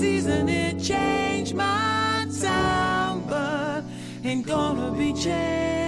season it changed my sound, but ain't gonna be changed.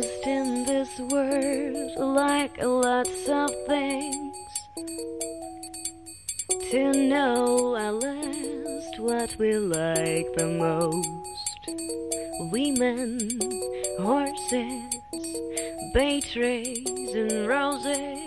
lost in this world like lots of things. To know at last what we like the most. Women horses bay trees and roses.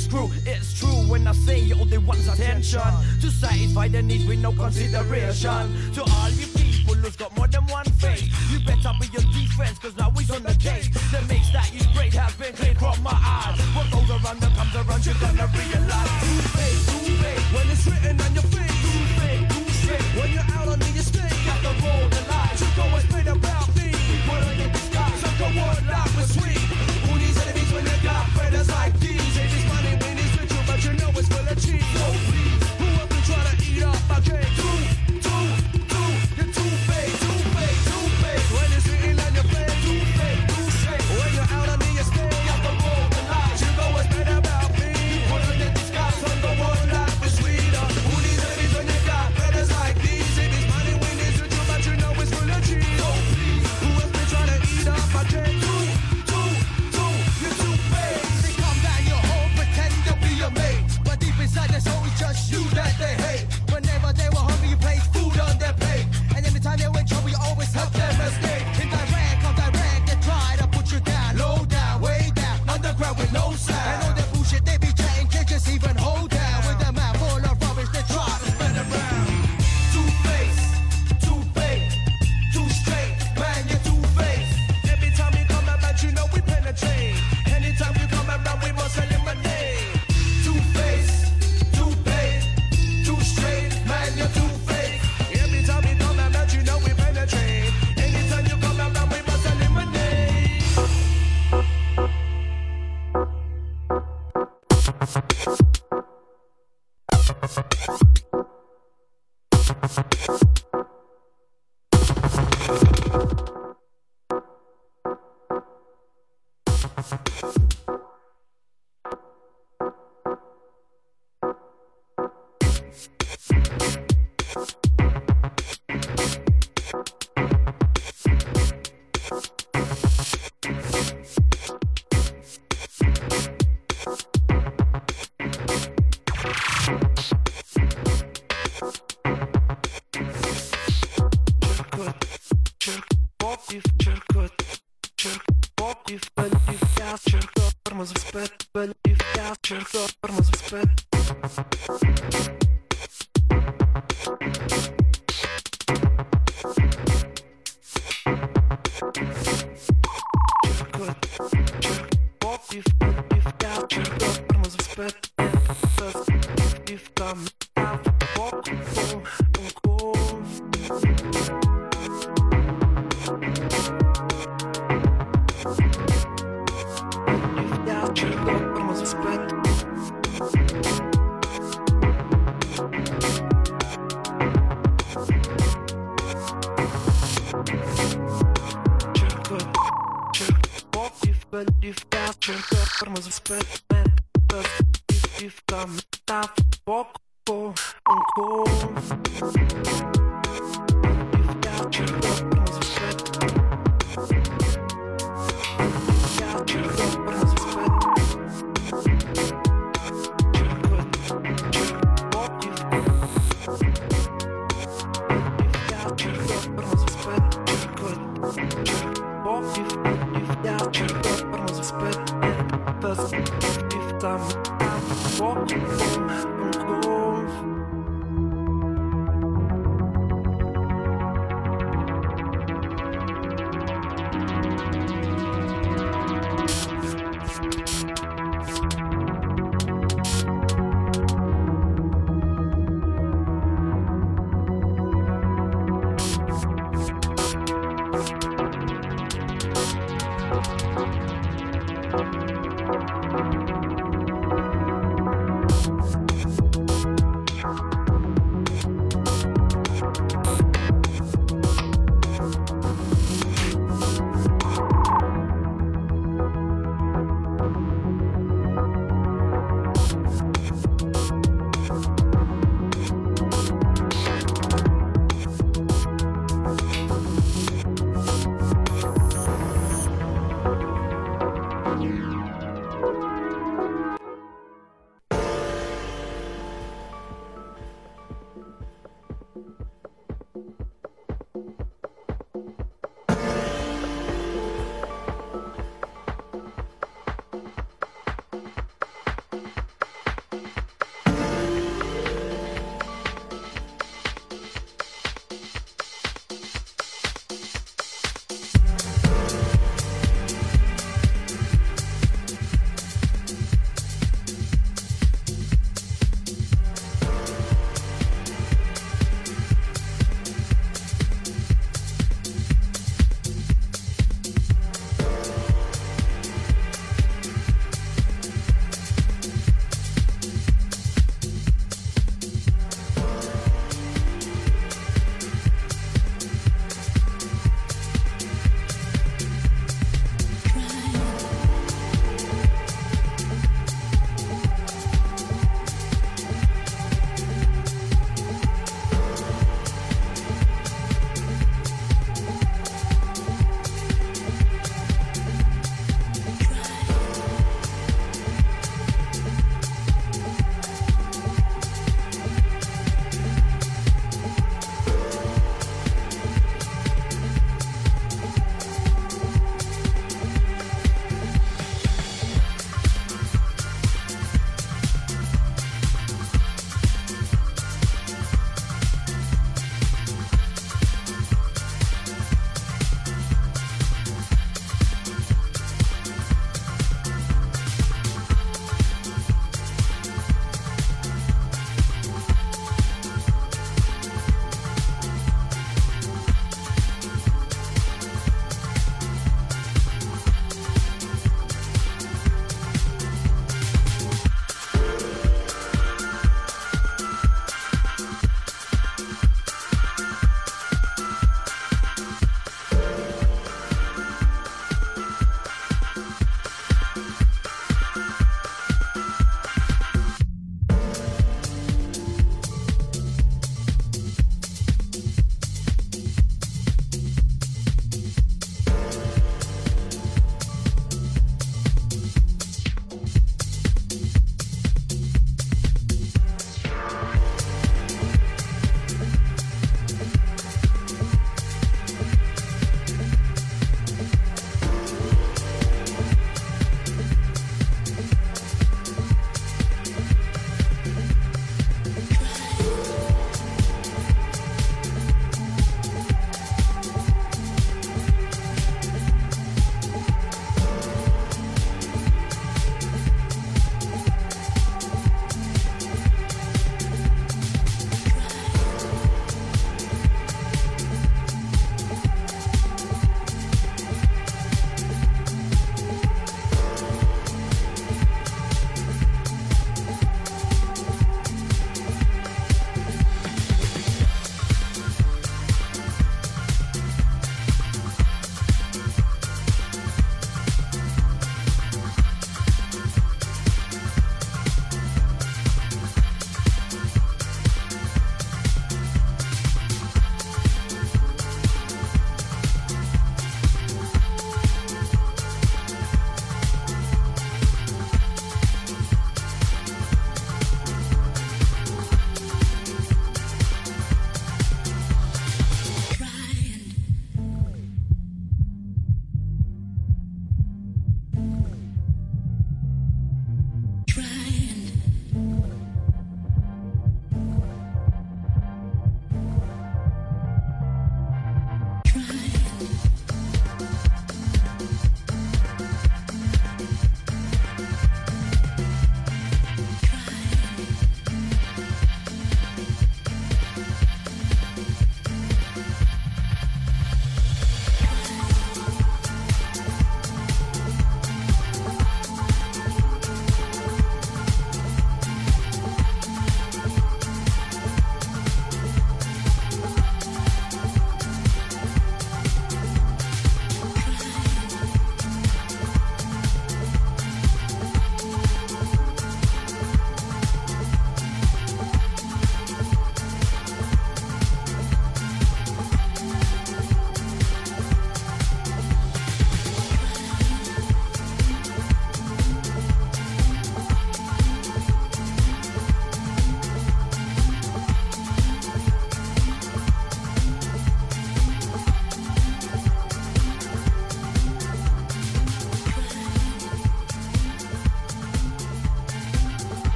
this crew. It's true when I say all they want attention to satisfy their needs with no consideration. To all you people who's got more than one face, you better be your defense, cause now he's on the case. The mix that you sprayed has been cleared from my eyes. What goes around that comes around, you're gonna realize. Too fake, too fake, when it's written on your face, Too fake, too fake, when you're out on the estate, got the roll the lies. You go and spit about me, put on your disguise, so go on, life was sweet. Who needs enemies when they got friends like you? G-O-V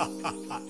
哈哈哈